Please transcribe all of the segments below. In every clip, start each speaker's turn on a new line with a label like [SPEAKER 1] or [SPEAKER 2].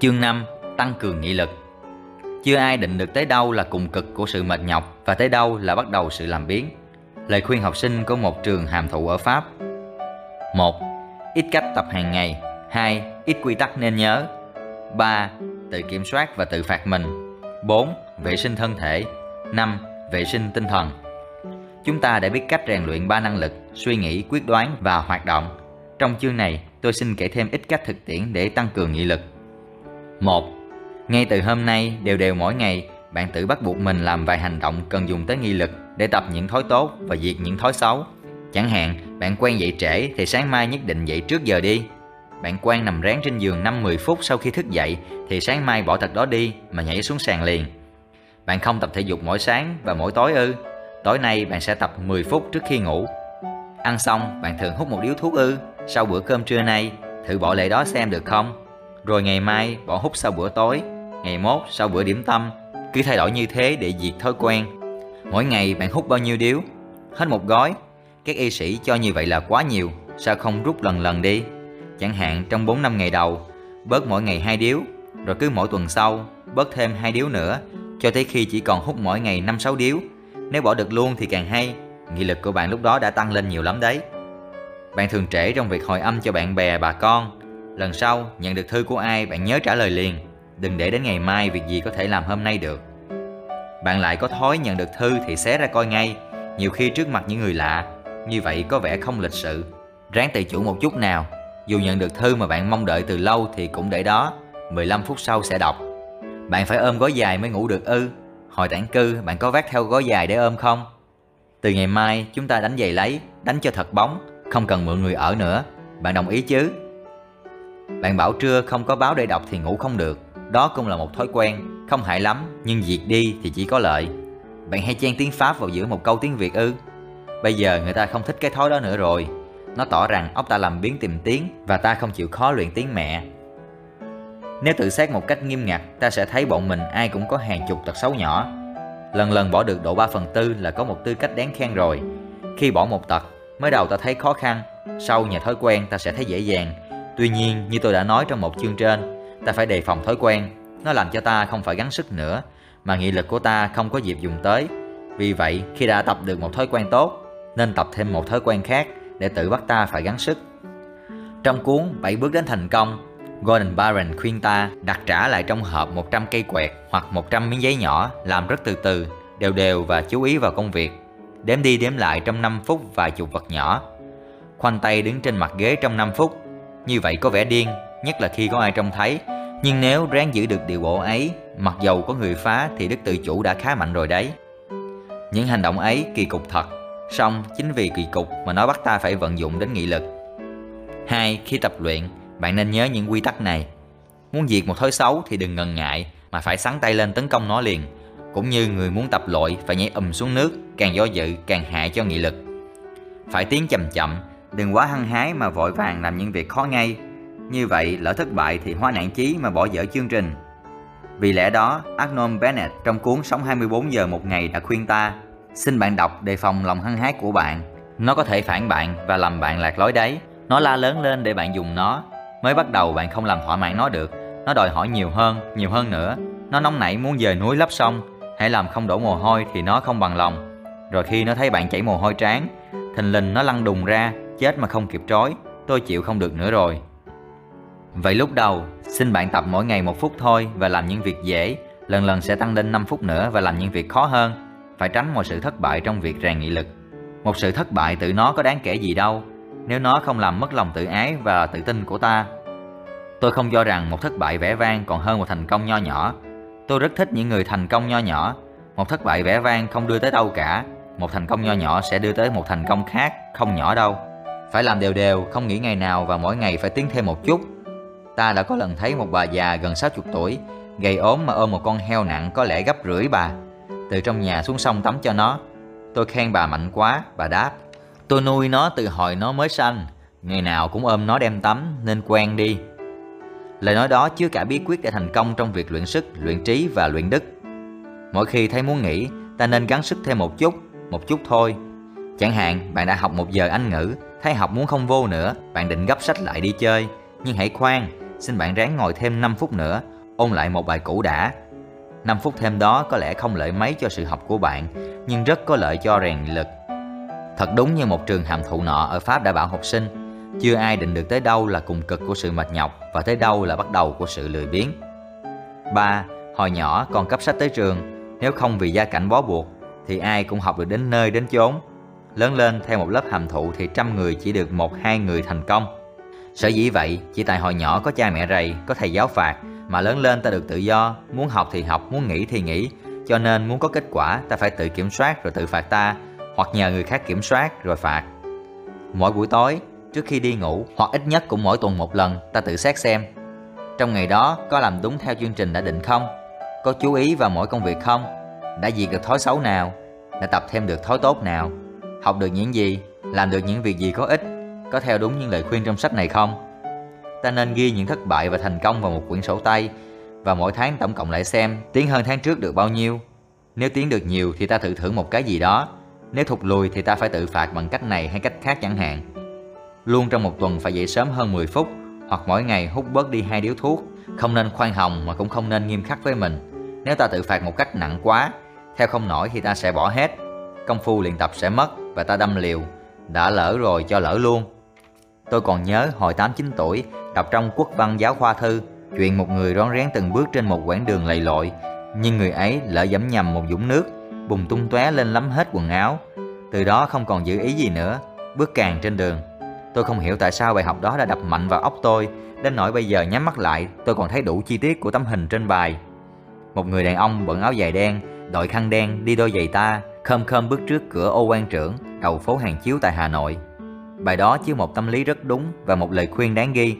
[SPEAKER 1] Chương 5 Tăng cường nghị lực Chưa ai định được tới đâu là cùng cực của sự mệt nhọc và tới đâu là bắt đầu sự làm biến. Lời khuyên học sinh của một trường hàm thụ ở Pháp 1. Ít cách tập hàng ngày 2. Ít quy tắc nên nhớ 3. Tự kiểm soát và tự phạt mình 4. Vệ sinh thân thể 5. Vệ sinh tinh thần Chúng ta đã biết cách rèn luyện ba năng lực suy nghĩ, quyết đoán và hoạt động. Trong chương này, tôi xin kể thêm ít cách thực tiễn để tăng cường nghị lực. 1. Ngay từ hôm nay, đều đều mỗi ngày, bạn tự bắt buộc mình làm vài hành động cần dùng tới nghi lực để tập những thói tốt và diệt những thói xấu. Chẳng hạn, bạn quen dậy trễ thì sáng mai nhất định dậy trước giờ đi. Bạn quen nằm ráng trên giường 5-10 phút sau khi thức dậy thì sáng mai bỏ tật đó đi mà nhảy xuống sàn liền. Bạn không tập thể dục mỗi sáng và mỗi tối ư? Tối nay bạn sẽ tập 10 phút trước khi ngủ. Ăn xong, bạn thường hút một điếu thuốc ư? Sau bữa cơm trưa nay, thử bỏ lệ đó xem được không? Rồi ngày mai bỏ hút sau bữa tối, ngày mốt sau bữa điểm tâm. Cứ thay đổi như thế để diệt thói quen. Mỗi ngày bạn hút bao nhiêu điếu? Hết một gói. Các y sĩ cho như vậy là quá nhiều, sao không rút lần lần đi? Chẳng hạn trong 4 năm ngày đầu, bớt mỗi ngày hai điếu, rồi cứ mỗi tuần sau bớt thêm hai điếu nữa, cho tới khi chỉ còn hút mỗi ngày 5 6 điếu. Nếu bỏ được luôn thì càng hay, nghị lực của bạn lúc đó đã tăng lên nhiều lắm đấy. Bạn thường trễ trong việc hồi âm cho bạn bè, bà con. Lần sau nhận được thư của ai bạn nhớ trả lời liền, đừng để đến ngày mai việc gì có thể làm hôm nay được. Bạn lại có thói nhận được thư thì xé ra coi ngay, nhiều khi trước mặt những người lạ, như vậy có vẻ không lịch sự. Ráng tự chủ một chút nào, dù nhận được thư mà bạn mong đợi từ lâu thì cũng để đó, 15 phút sau sẽ đọc. Bạn phải ôm gói dài mới ngủ được ư? Hồi tản cư bạn có vác theo gói dài để ôm không? Từ ngày mai chúng ta đánh giày lấy, đánh cho thật bóng, không cần mượn người ở nữa. Bạn đồng ý chứ? Bạn bảo trưa không có báo để đọc thì ngủ không được. Đó cũng là một thói quen, không hại lắm, nhưng diệt đi thì chỉ có lợi. Bạn hay chen tiếng Pháp vào giữa một câu tiếng Việt ư? Bây giờ người ta không thích cái thói đó nữa rồi. Nó tỏ rằng óc ta làm biến tìm tiếng và ta không chịu khó luyện tiếng mẹ. Nếu tự xét một cách nghiêm ngặt, ta sẽ thấy bọn mình ai cũng có hàng chục tật xấu nhỏ. Lần lần bỏ được độ 3 phần tư là có một tư cách đáng khen rồi. Khi bỏ một tật, mới đầu ta thấy khó khăn, sau nhờ thói quen ta sẽ thấy dễ dàng. Tuy nhiên, như tôi đã nói trong một chương trên, ta phải đề phòng thói quen. Nó làm cho ta không phải gắng sức nữa, mà nghị lực của ta không có dịp dùng tới. Vì vậy, khi đã tập được một thói quen tốt, nên tập thêm một thói quen khác để tự bắt ta phải gắng sức. Trong cuốn 7 bước đến thành công, Gordon Barron khuyên ta đặt trả lại trong hộp 100 cây quẹt hoặc 100 miếng giấy nhỏ, làm rất từ từ, đều đều và chú ý vào công việc. Đếm đi đếm lại trong 5 phút vài chục vật nhỏ. Khoanh tay đứng trên mặt ghế trong 5 phút. Như vậy có vẻ điên, nhất là khi có ai trông thấy. Nhưng nếu ráng giữ được điều bộ ấy, mặc dầu có người phá thì đức tự chủ đã khá mạnh rồi đấy. Những hành động ấy kỳ cục thật, song chính vì kỳ cục mà nó bắt ta phải vận dụng đến nghị lực. Hai, khi tập luyện, bạn nên nhớ những quy tắc này. Muốn diệt một thói xấu thì đừng ngần ngại mà phải sắn tay lên tấn công nó liền. Cũng như người muốn tập lội phải nhảy ùm xuống nước, càng do dự càng hại cho nghị lực. Phải tiến chậm chậm, đừng quá hăng hái mà vội vàng làm những việc khó ngay. Như vậy lỡ thất bại thì hóa nạn chí mà bỏ dở chương trình. Vì lẽ đó, Arnold Bennett trong cuốn Sống 24 giờ một ngày đã khuyên ta Xin bạn đọc đề phòng lòng hăng hái của bạn. Nó có thể phản bạn và làm bạn lạc lối đấy. Nó la lớn lên để bạn dùng nó. Mới bắt đầu bạn không làm thỏa mãn nó được. Nó đòi hỏi nhiều hơn, nhiều hơn nữa. Nó nóng nảy muốn dời núi lấp sông. Hãy làm không đổ mồ hôi thì nó không bằng lòng. Rồi khi nó thấy bạn chảy mồ hôi trán Thình lình nó lăn đùng ra. Chết mà không kịp trói Tôi chịu không được nữa rồi Vậy lúc đầu, xin bạn tập mỗi ngày một phút thôi và làm những việc dễ, lần lần sẽ tăng lên 5 phút nữa và làm những việc khó hơn. Phải tránh mọi sự thất bại trong việc rèn nghị lực. Một sự thất bại tự nó có đáng kể gì đâu, nếu nó không làm mất lòng tự ái và tự tin của ta. Tôi không cho rằng một thất bại vẻ vang còn hơn một thành công nho nhỏ. Tôi rất thích những người thành công nho nhỏ. Một thất bại vẻ vang không đưa tới đâu cả. Một thành công nho nhỏ sẽ đưa tới một thành công khác, không nhỏ đâu. Phải làm đều đều, không nghỉ ngày nào và mỗi ngày phải tiến thêm một chút. Ta đã có lần thấy một bà già gần 60 tuổi, gầy ốm mà ôm một con heo nặng có lẽ gấp rưỡi bà. Từ trong nhà xuống sông tắm cho nó. Tôi khen bà mạnh quá, bà đáp. Tôi nuôi nó từ hồi nó mới sanh, ngày nào cũng ôm nó đem tắm nên quen đi. Lời nói đó chứa cả bí quyết để thành công trong việc luyện sức, luyện trí và luyện đức. Mỗi khi thấy muốn nghỉ, ta nên gắng sức thêm một chút, một chút thôi. Chẳng hạn, bạn đã học một giờ Anh ngữ, thấy học muốn không vô nữa, bạn định gấp sách lại đi chơi. Nhưng hãy khoan, xin bạn ráng ngồi thêm 5 phút nữa, ôn lại một bài cũ đã. 5 phút thêm đó có lẽ không lợi mấy cho sự học của bạn, nhưng rất có lợi cho rèn lực. Thật đúng như một trường hàm thụ nọ ở Pháp đã bảo học sinh, chưa ai định được tới đâu là cùng cực của sự mệt nhọc và tới đâu là bắt đầu của sự lười biếng. 3. Hồi nhỏ còn cấp sách tới trường, nếu không vì gia cảnh bó buộc thì ai cũng học được đến nơi đến chốn. Lớn lên theo một lớp hàm thụ thì trăm người chỉ được một hai người thành công. Sở dĩ vậy, chỉ tại hồi nhỏ có cha mẹ rầy, có thầy giáo phạt mà lớn lên ta được tự do, muốn học thì học, muốn nghỉ thì nghỉ. Cho nên muốn có kết quả ta phải tự kiểm soát rồi tự phạt ta, hoặc nhờ người khác kiểm soát rồi phạt. Mỗi buổi tối, trước khi đi ngủ hoặc ít nhất cũng mỗi tuần một lần ta tự xét xem trong ngày đó có làm đúng theo chương trình đã định không có chú ý vào mỗi công việc không đã diệt được thói xấu nào đã tập thêm được thói tốt nào học được những gì làm được những việc gì có ích có theo đúng những lời khuyên trong sách này không ta nên ghi những thất bại và thành công vào một quyển sổ tay và mỗi tháng tổng cộng lại xem tiến hơn tháng trước được bao nhiêu nếu tiến được nhiều thì ta tự thưởng một cái gì đó nếu thụt lùi thì ta phải tự phạt bằng cách này hay cách khác chẳng hạn Luôn trong một tuần phải dậy sớm hơn 10 phút hoặc mỗi ngày hút bớt đi hai điếu thuốc. Không nên khoan hồng mà cũng không nên nghiêm khắc với mình. Nếu ta tự phạt một cách nặng quá, theo không nổi thì ta sẽ bỏ hết. Công phu luyện tập sẽ mất và ta đâm liều. Đã lỡ rồi cho lỡ luôn. Tôi còn nhớ hồi 8-9 tuổi, đọc trong quốc văn giáo khoa thư, chuyện một người rón rén từng bước trên một quãng đường lầy lội, nhưng người ấy lỡ dẫm nhầm một dũng nước, bùng tung tóe lên lắm hết quần áo. Từ đó không còn giữ ý gì nữa, bước càng trên đường. Tôi không hiểu tại sao bài học đó đã đập mạnh vào óc tôi, đến nỗi bây giờ nhắm mắt lại tôi còn thấy đủ chi tiết của tấm hình trên bài. Một người đàn ông bận áo dài đen, đội khăn đen đi đôi giày ta, khom khom bước trước cửa ô quan trưởng, đầu phố hàng chiếu tại Hà Nội. Bài đó chứa một tâm lý rất đúng và một lời khuyên đáng ghi.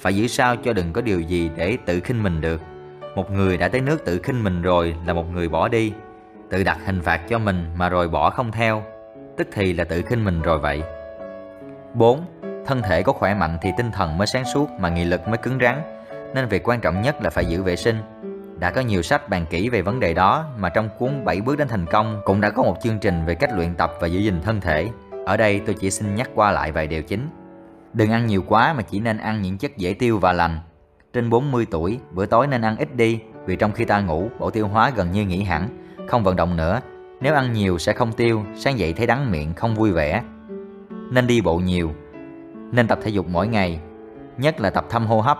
[SPEAKER 1] Phải giữ sao cho đừng có điều gì để tự khinh mình được. Một người đã tới nước tự khinh mình rồi là một người bỏ đi. Tự đặt hình phạt cho mình mà rồi bỏ không theo. Tức thì là tự khinh mình rồi vậy. 4. Thân thể có khỏe mạnh thì tinh thần mới sáng suốt mà nghị lực mới cứng rắn, nên việc quan trọng nhất là phải giữ vệ sinh. Đã có nhiều sách bàn kỹ về vấn đề đó mà trong cuốn 7 bước đến thành công cũng đã có một chương trình về cách luyện tập và giữ gìn thân thể. Ở đây tôi chỉ xin nhắc qua lại vài điều chính. Đừng ăn nhiều quá mà chỉ nên ăn những chất dễ tiêu và lành. Trên 40 tuổi, bữa tối nên ăn ít đi vì trong khi ta ngủ, bộ tiêu hóa gần như nghỉ hẳn, không vận động nữa. Nếu ăn nhiều sẽ không tiêu, sáng dậy thấy đắng miệng, không vui vẻ, nên đi bộ nhiều, nên tập thể dục mỗi ngày, nhất là tập thăm hô hấp,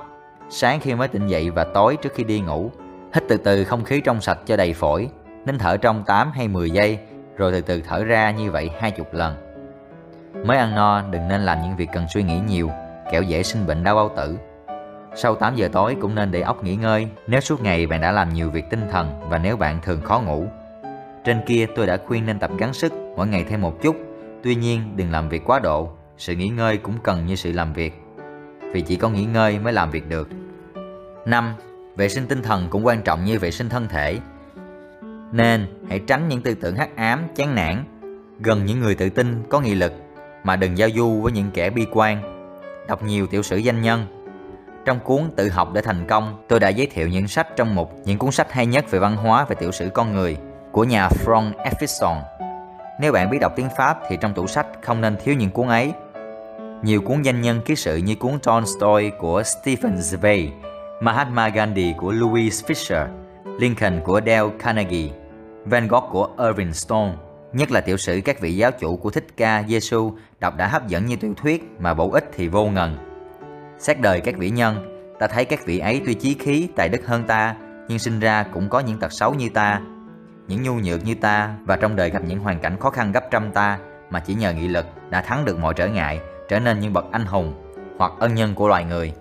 [SPEAKER 1] sáng khi mới tỉnh dậy và tối trước khi đi ngủ. Hít từ từ không khí trong sạch cho đầy phổi, nên thở trong 8 hay 10 giây, rồi từ từ thở ra như vậy hai chục lần. Mới ăn no đừng nên làm những việc cần suy nghĩ nhiều, kẻo dễ sinh bệnh đau bao tử. Sau 8 giờ tối cũng nên để óc nghỉ ngơi nếu suốt ngày bạn đã làm nhiều việc tinh thần và nếu bạn thường khó ngủ. Trên kia tôi đã khuyên nên tập gắng sức mỗi ngày thêm một chút Tuy nhiên đừng làm việc quá độ, sự nghỉ ngơi cũng cần như sự làm việc. Vì chỉ có nghỉ ngơi mới làm việc được. 5. Vệ sinh tinh thần cũng quan trọng như vệ sinh thân thể. Nên hãy tránh những tư tưởng hắc ám, chán nản, gần những người tự tin, có nghị lực mà đừng giao du với những kẻ bi quan. Đọc nhiều tiểu sử danh nhân. Trong cuốn Tự học để thành công, tôi đã giới thiệu những sách trong một những cuốn sách hay nhất về văn hóa và tiểu sử con người của nhà Frank Effison nếu bạn biết đọc tiếng Pháp thì trong tủ sách không nên thiếu những cuốn ấy. Nhiều cuốn danh nhân ký sự như cuốn Tolstoy của Stephen Zweig, Mahatma Gandhi của Louis Fisher, Lincoln của Dale Carnegie, Van Gogh của Irving Stone, nhất là tiểu sử các vị giáo chủ của Thích Ca Giêsu đọc đã hấp dẫn như tiểu thuyết mà bổ ích thì vô ngần. Xét đời các vị nhân, ta thấy các vị ấy tuy chí khí, tài đức hơn ta, nhưng sinh ra cũng có những tật xấu như ta, những nhu nhược như ta và trong đời gặp những hoàn cảnh khó khăn gấp trăm ta mà chỉ nhờ nghị lực đã thắng được mọi trở ngại, trở nên những bậc anh hùng hoặc ân nhân của loài người.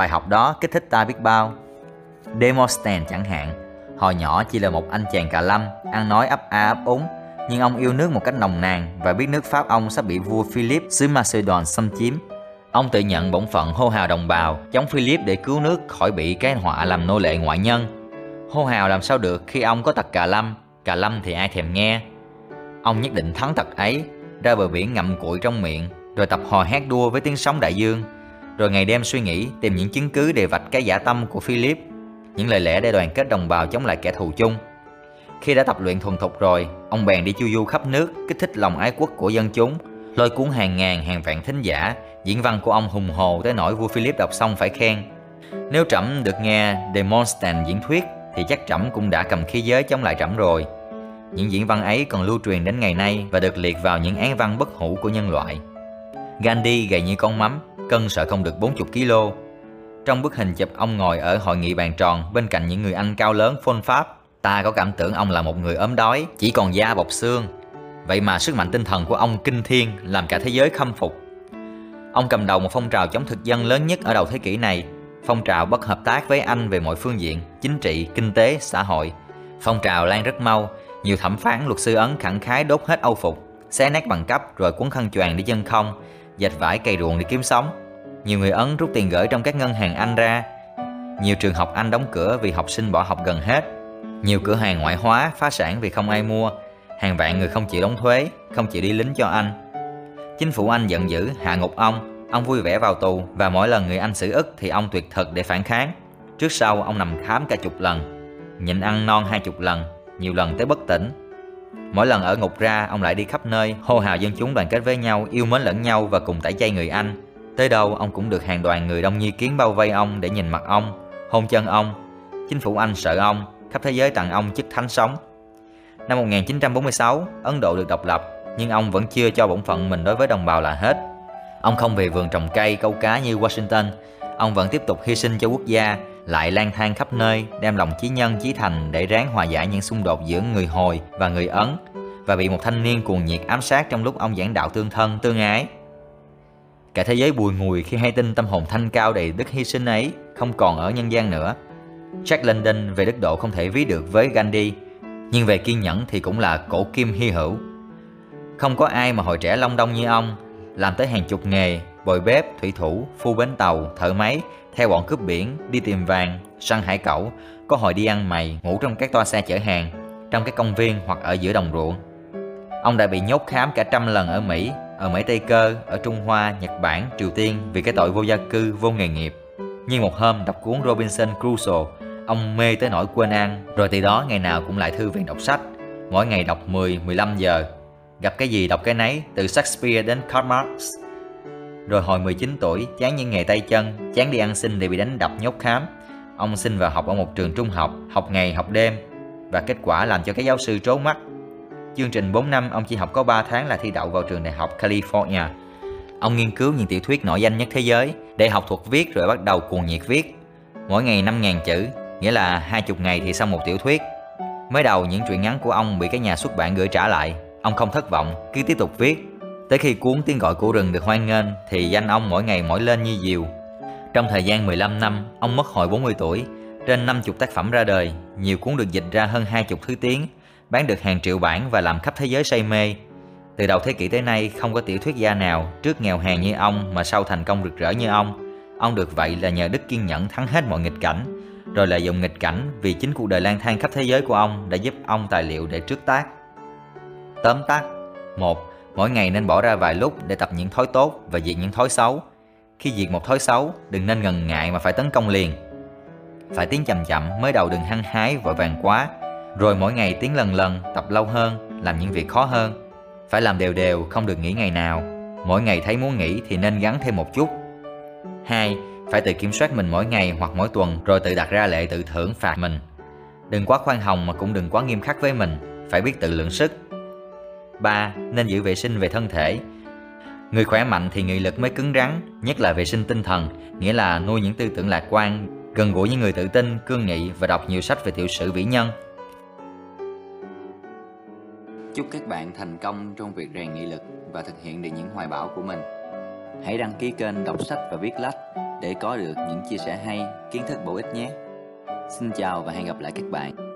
[SPEAKER 1] Bài học đó kích thích ta biết bao. Demosthenes chẳng hạn, hồi nhỏ chỉ là một anh chàng cà lâm, ăn nói ấp a ấp úng, nhưng ông yêu nước một cách nồng nàn và biết nước Pháp ông sắp bị vua Philip xứ Macedon xâm chiếm. Ông tự nhận bổn phận hô hào đồng bào, chống Philip để cứu nước khỏi bị cái họa làm nô lệ ngoại nhân Hô hào làm sao được khi ông có tật cà lâm Cà lâm thì ai thèm nghe Ông nhất định thắng tật ấy Ra bờ biển ngậm cụi trong miệng Rồi tập hò hét đua với tiếng sóng đại dương rồi ngày đêm suy nghĩ, Tìm những chứng cứ để vạch cái giả tâm của Philip Những lời lẽ để đoàn kết đồng bào chống lại kẻ thù chung Khi đã tập luyện thuần thục rồi, Ông bèn đi chu du khắp nước, Kích thích lòng ái quốc của dân chúng, Lôi cuốn hàng ngàn, hàng vạn thính giả Diễn văn của ông hùng hồ tới nỗi vua Philip đọc xong phải khen Nếu Trẫm được nghe Demosthenes diễn thuyết, thì chắc Trẫm cũng đã cầm khí giới chống lại Trẫm rồi. Những diễn văn ấy còn lưu truyền đến ngày nay và được liệt vào những án văn bất hủ của nhân loại. Gandhi gầy như con mắm, cân sợ không được 40 kg. Trong bức hình chụp ông ngồi ở hội nghị bàn tròn bên cạnh những người anh cao lớn phôn pháp, ta có cảm tưởng ông là một người ốm đói, chỉ còn da bọc xương. Vậy mà sức mạnh tinh thần của ông kinh thiên làm cả thế giới khâm phục. Ông cầm đầu một phong trào chống thực dân lớn nhất ở đầu thế kỷ này, phong trào bất hợp tác với Anh về mọi phương diện, chính trị, kinh tế, xã hội. Phong trào lan rất mau, nhiều thẩm phán luật sư Ấn khẳng khái đốt hết âu phục, xé nát bằng cấp rồi cuốn khăn choàng đi dân không, dệt vải cây ruộng để kiếm sống. Nhiều người Ấn rút tiền gửi trong các ngân hàng Anh ra. Nhiều trường học Anh đóng cửa vì học sinh bỏ học gần hết. Nhiều cửa hàng ngoại hóa phá sản vì không ai mua. Hàng vạn người không chịu đóng thuế, không chịu đi lính cho Anh. Chính phủ Anh giận dữ hạ ngục ông, ông vui vẻ vào tù và mỗi lần người Anh xử ức thì ông tuyệt thực để phản kháng. Trước sau ông nằm khám cả chục lần, nhịn ăn non hai chục lần, nhiều lần tới bất tỉnh. Mỗi lần ở ngục ra, ông lại đi khắp nơi, hô hào dân chúng đoàn kết với nhau, yêu mến lẫn nhau và cùng tẩy chay người Anh. Tới đâu, ông cũng được hàng đoàn người đông như kiến bao vây ông để nhìn mặt ông, hôn chân ông. Chính phủ Anh sợ ông, khắp thế giới tặng ông chức thánh sống. Năm 1946, Ấn Độ được độc lập, nhưng ông vẫn chưa cho bổn phận mình đối với đồng bào là hết. Ông không về vườn trồng cây, câu cá như Washington. Ông vẫn tiếp tục hy sinh cho quốc gia, lại lang thang khắp nơi, đem lòng chí nhân chí thành để ráng hòa giải những xung đột giữa người Hồi và người Ấn và bị một thanh niên cuồng nhiệt ám sát trong lúc ông giảng đạo tương thân, tương ái. Cả thế giới bùi ngùi khi hay tin tâm hồn thanh cao đầy đức hy sinh ấy không còn ở nhân gian nữa. Jack London về đức độ không thể ví được với Gandhi, nhưng về kiên nhẫn thì cũng là cổ kim hy hữu. Không có ai mà hồi trẻ long đông như ông, làm tới hàng chục nghề, bồi bếp, thủy thủ, phu bến tàu, thợ máy, theo bọn cướp biển, đi tìm vàng, săn hải cẩu, có hồi đi ăn mày, ngủ trong các toa xe chở hàng, trong các công viên hoặc ở giữa đồng ruộng. Ông đã bị nhốt khám cả trăm lần ở Mỹ, ở Mỹ Tây Cơ, ở Trung Hoa, Nhật Bản, Triều Tiên vì cái tội vô gia cư, vô nghề nghiệp. Nhưng một hôm đọc cuốn Robinson Crusoe, ông mê tới nỗi quên ăn, rồi từ đó ngày nào cũng lại thư viện đọc sách, mỗi ngày đọc 10-15 giờ. Gặp cái gì đọc cái nấy, từ Shakespeare đến Karl Marx. Rồi hồi 19 tuổi, chán những nghề tay chân, chán đi ăn xin để bị đánh đập nhốt khám. Ông xin vào học ở một trường trung học, học ngày học đêm, và kết quả làm cho các giáo sư trố mắt Chương trình 4 năm ông chỉ học có 3 tháng là thi đậu vào trường đại học California. Ông nghiên cứu những tiểu thuyết nổi danh nhất thế giới để học thuộc viết rồi bắt đầu cuồng nhiệt viết. Mỗi ngày 5.000 chữ, nghĩa là 20 ngày thì xong một tiểu thuyết. Mới đầu những truyện ngắn của ông bị các nhà xuất bản gửi trả lại, ông không thất vọng, cứ tiếp tục viết. Tới khi cuốn tiếng gọi của rừng được hoan nghênh thì danh ông mỗi ngày mỗi lên như diều. Trong thời gian 15 năm, ông mất hồi 40 tuổi, trên 50 tác phẩm ra đời, nhiều cuốn được dịch ra hơn 20 thứ tiếng, bán được hàng triệu bản và làm khắp thế giới say mê. Từ đầu thế kỷ tới nay, không có tiểu thuyết gia nào trước nghèo hèn như ông mà sau thành công rực rỡ như ông. Ông được vậy là nhờ đức kiên nhẫn thắng hết mọi nghịch cảnh, rồi lợi dụng nghịch cảnh vì chính cuộc đời lang thang khắp thế giới của ông đã giúp ông tài liệu để trước tác. Tóm tắt một Mỗi ngày nên bỏ ra vài lúc để tập những thói tốt và diệt những thói xấu. Khi diệt một thói xấu, đừng nên ngần ngại mà phải tấn công liền. Phải tiến chậm chậm, mới đầu đừng hăng hái vội vàng quá, rồi mỗi ngày tiến lần lần, tập lâu hơn, làm những việc khó hơn. Phải làm đều đều, không được nghỉ ngày nào. Mỗi ngày thấy muốn nghỉ thì nên gắn thêm một chút. 2. Phải tự kiểm soát mình mỗi ngày hoặc mỗi tuần rồi tự đặt ra lệ tự thưởng phạt mình. Đừng quá khoan hồng mà cũng đừng quá nghiêm khắc với mình, phải biết tự lượng sức. 3. Nên giữ vệ sinh về thân thể. Người khỏe mạnh thì nghị lực mới cứng rắn, nhất là vệ sinh tinh thần, nghĩa là nuôi những tư tưởng lạc quan, gần gũi những người tự tin, cương nghị và đọc nhiều sách về tiểu sử vĩ nhân. Chúc các bạn thành công trong việc rèn nghị lực và thực hiện được những hoài bão của mình. Hãy đăng ký kênh đọc sách và viết lách để có được những chia sẻ hay, kiến thức bổ ích nhé. Xin chào và hẹn gặp lại các bạn.